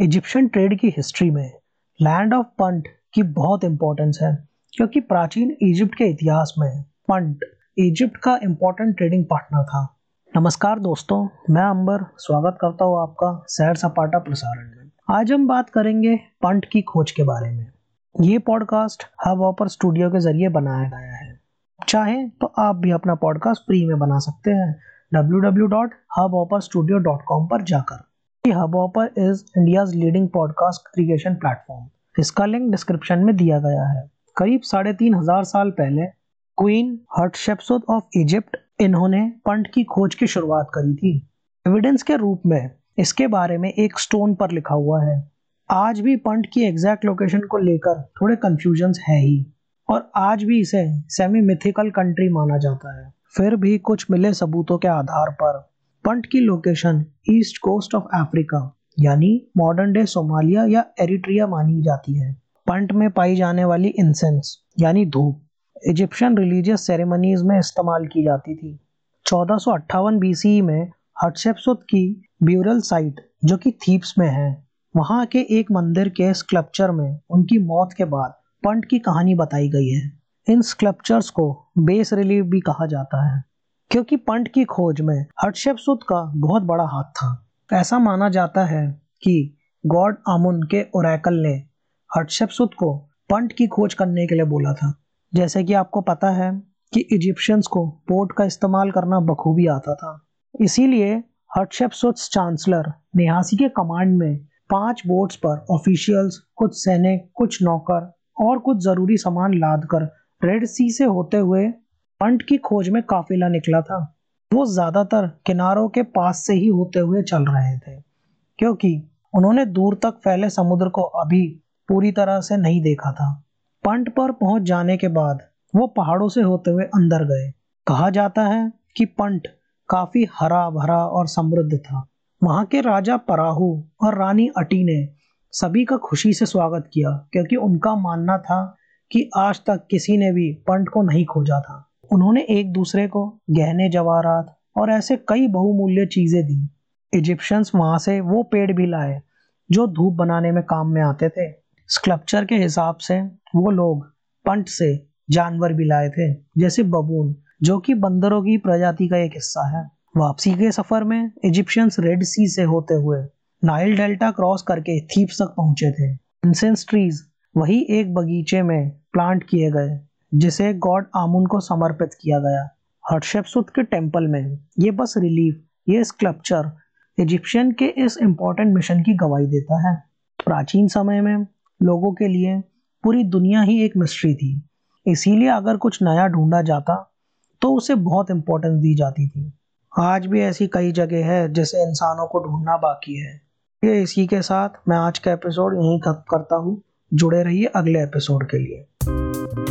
Egyptian trade की history में land of Punt की बहुत इंपॉर्टेंस है, क्योंकि प्राचीन इजिप्ट के इतिहास में पंट इजिप्ट का इम्पोर्टेंट ट्रेडिंग पार्टनर था। नमस्कार दोस्तों, मैं अंबर, स्वागत करता हूँ आपका सैर सपाटा प्रसारण में। आज हम बात करेंगे पंट की खोज के बारे में। ये पॉडकास्ट हब ऑपर स्टूडियो के ज़रिए बनाया गया है। चाहें तो आप भी अपना पॉडकास्ट फ्री में बना सकते हैं, www.hubhopperstudio.com पर जाकर। Hubhopper is India leading podcast creation platform इसका लिंक डिस्क्रिप्शन में दिया गया है। करीब साढ़े तीन हज़ार साल पहले क्वीन हटशेप्सुत ऑफ़ इजिप्ट इन्होंने पंट की खोज की शुरुआत करी थी। एविडेंस के रूप में इसके बारे में एक स्टोन पर लिखा हुआ है। आज भी पंट की एग्जैक्ट लोकेशन को लेकर थोड़े कंफ्यूजन है ही। और आज भी इसे सेमी मिथिकल कंट्री माना जाता है। फिर भी कुछ मिले सबूतों के आधार पर। पंट की location east coast of Africa यानी मॉडर्न डे सोमालिया या एरिट्रिया मानी जाती है। पंट में पाई जाने वाली इंसेंस यानी धूप इजिप्शियन रिलीजियस सेरेमनीज में इस्तेमाल की जाती थी। चौदह सौ बीसी में हटशेपसुत की ब्यूरल साइट जो कि थीप्स में है, वहाँ के एक मंदिर के स्कल्पचर में उनकी मौत के बाद पंट की कहानी बताई गई है। इन स्कल्पचर्स को बेस रिलीफ भी कहा जाता है। क्योंकि पंट की खोज में हटशेपसुत का बहुत बड़ा हाथ था। ऐसा माना जाता है कि गॉड आमुन के ओरेकल ने हटशेपसुत को पंट की खोज करने के लिए बोला था। जैसे कि आपको पता है कि इजिप्शियंस को पोर्ट का इस्तेमाल करना बखूबी आता था। इसीलिए हटशेपसुत चांसलर निहासी के कमांड में पाँच बोट्स पर ऑफिशियल्स, कुछ सैनिक, कुछ नौकर और कुछ ज़रूरी सामान लाद रेड सी से होते हुए पंट की खोज में काफिला निकला था। वो ज़्यादातर किनारों के पास से ही होते हुए चल रहे थे, क्योंकि उन्होंने दूर तक फैले समुद्र को अभी पूरी तरह से नहीं देखा था। पंट पर पहुँच जाने के बाद वो पहाड़ों से होते हुए अंदर गए। कहा जाता है कि पंट काफ़ी हरा भरा और समृद्ध था। वहाँ के राजा पराहू और रानी अटी ने सभी का खुशी से स्वागत किया, क्योंकि उनका मानना था कि आज तक किसी ने भी पंट को नहीं खोजा था। उन्होंने एक दूसरे को गहने, जवाहरात और ऐसे कई बहुमूल्य चीज़ें दी। इजिप्शियंस वहाँ से वो पेड़ भी लाए, जो धूप बनाने में काम में आते थे। स्कल्पचर के हिसाब से वो लोग पंट से जानवर भी लाए थे, जैसे बबून जो कि बंदरों की प्रजाति का एक हिस्सा है। वापसी के सफ़र में इजिप्शियंस रेड सी से होते हुए नाइल डेल्टा क्रॉस करके थीप्स तक पहुँचे थे। इंसेंस ट्रीज वही एक बगीचे में प्लांट किए गए। जिसे गॉड आमुन को समर्पित किया गया। हर्षपसुत के टेंपल में, ये बस रिलीफ, ये स्कल्पचर, इजिप्शियन के इस इम्पोर्टेंट मिशन की गवाही देता है। प्राचीन समय में लोगों के लिए पूरी दुनिया ही एक मिस्ट्री थी। इसीलिए अगर कुछ नया ढूंढा जाता तो उसे बहुत इम्पोर्टेंस दी जाती थी। आज भी ऐसी कई जगह है जिसे इंसानों को ढूंढना बाकी है। ये इसी के साथ मैं आज का एपिसोड यहीं खत्म करता हूँ। जुड़े रहिए अगले एपिसोड के लिए।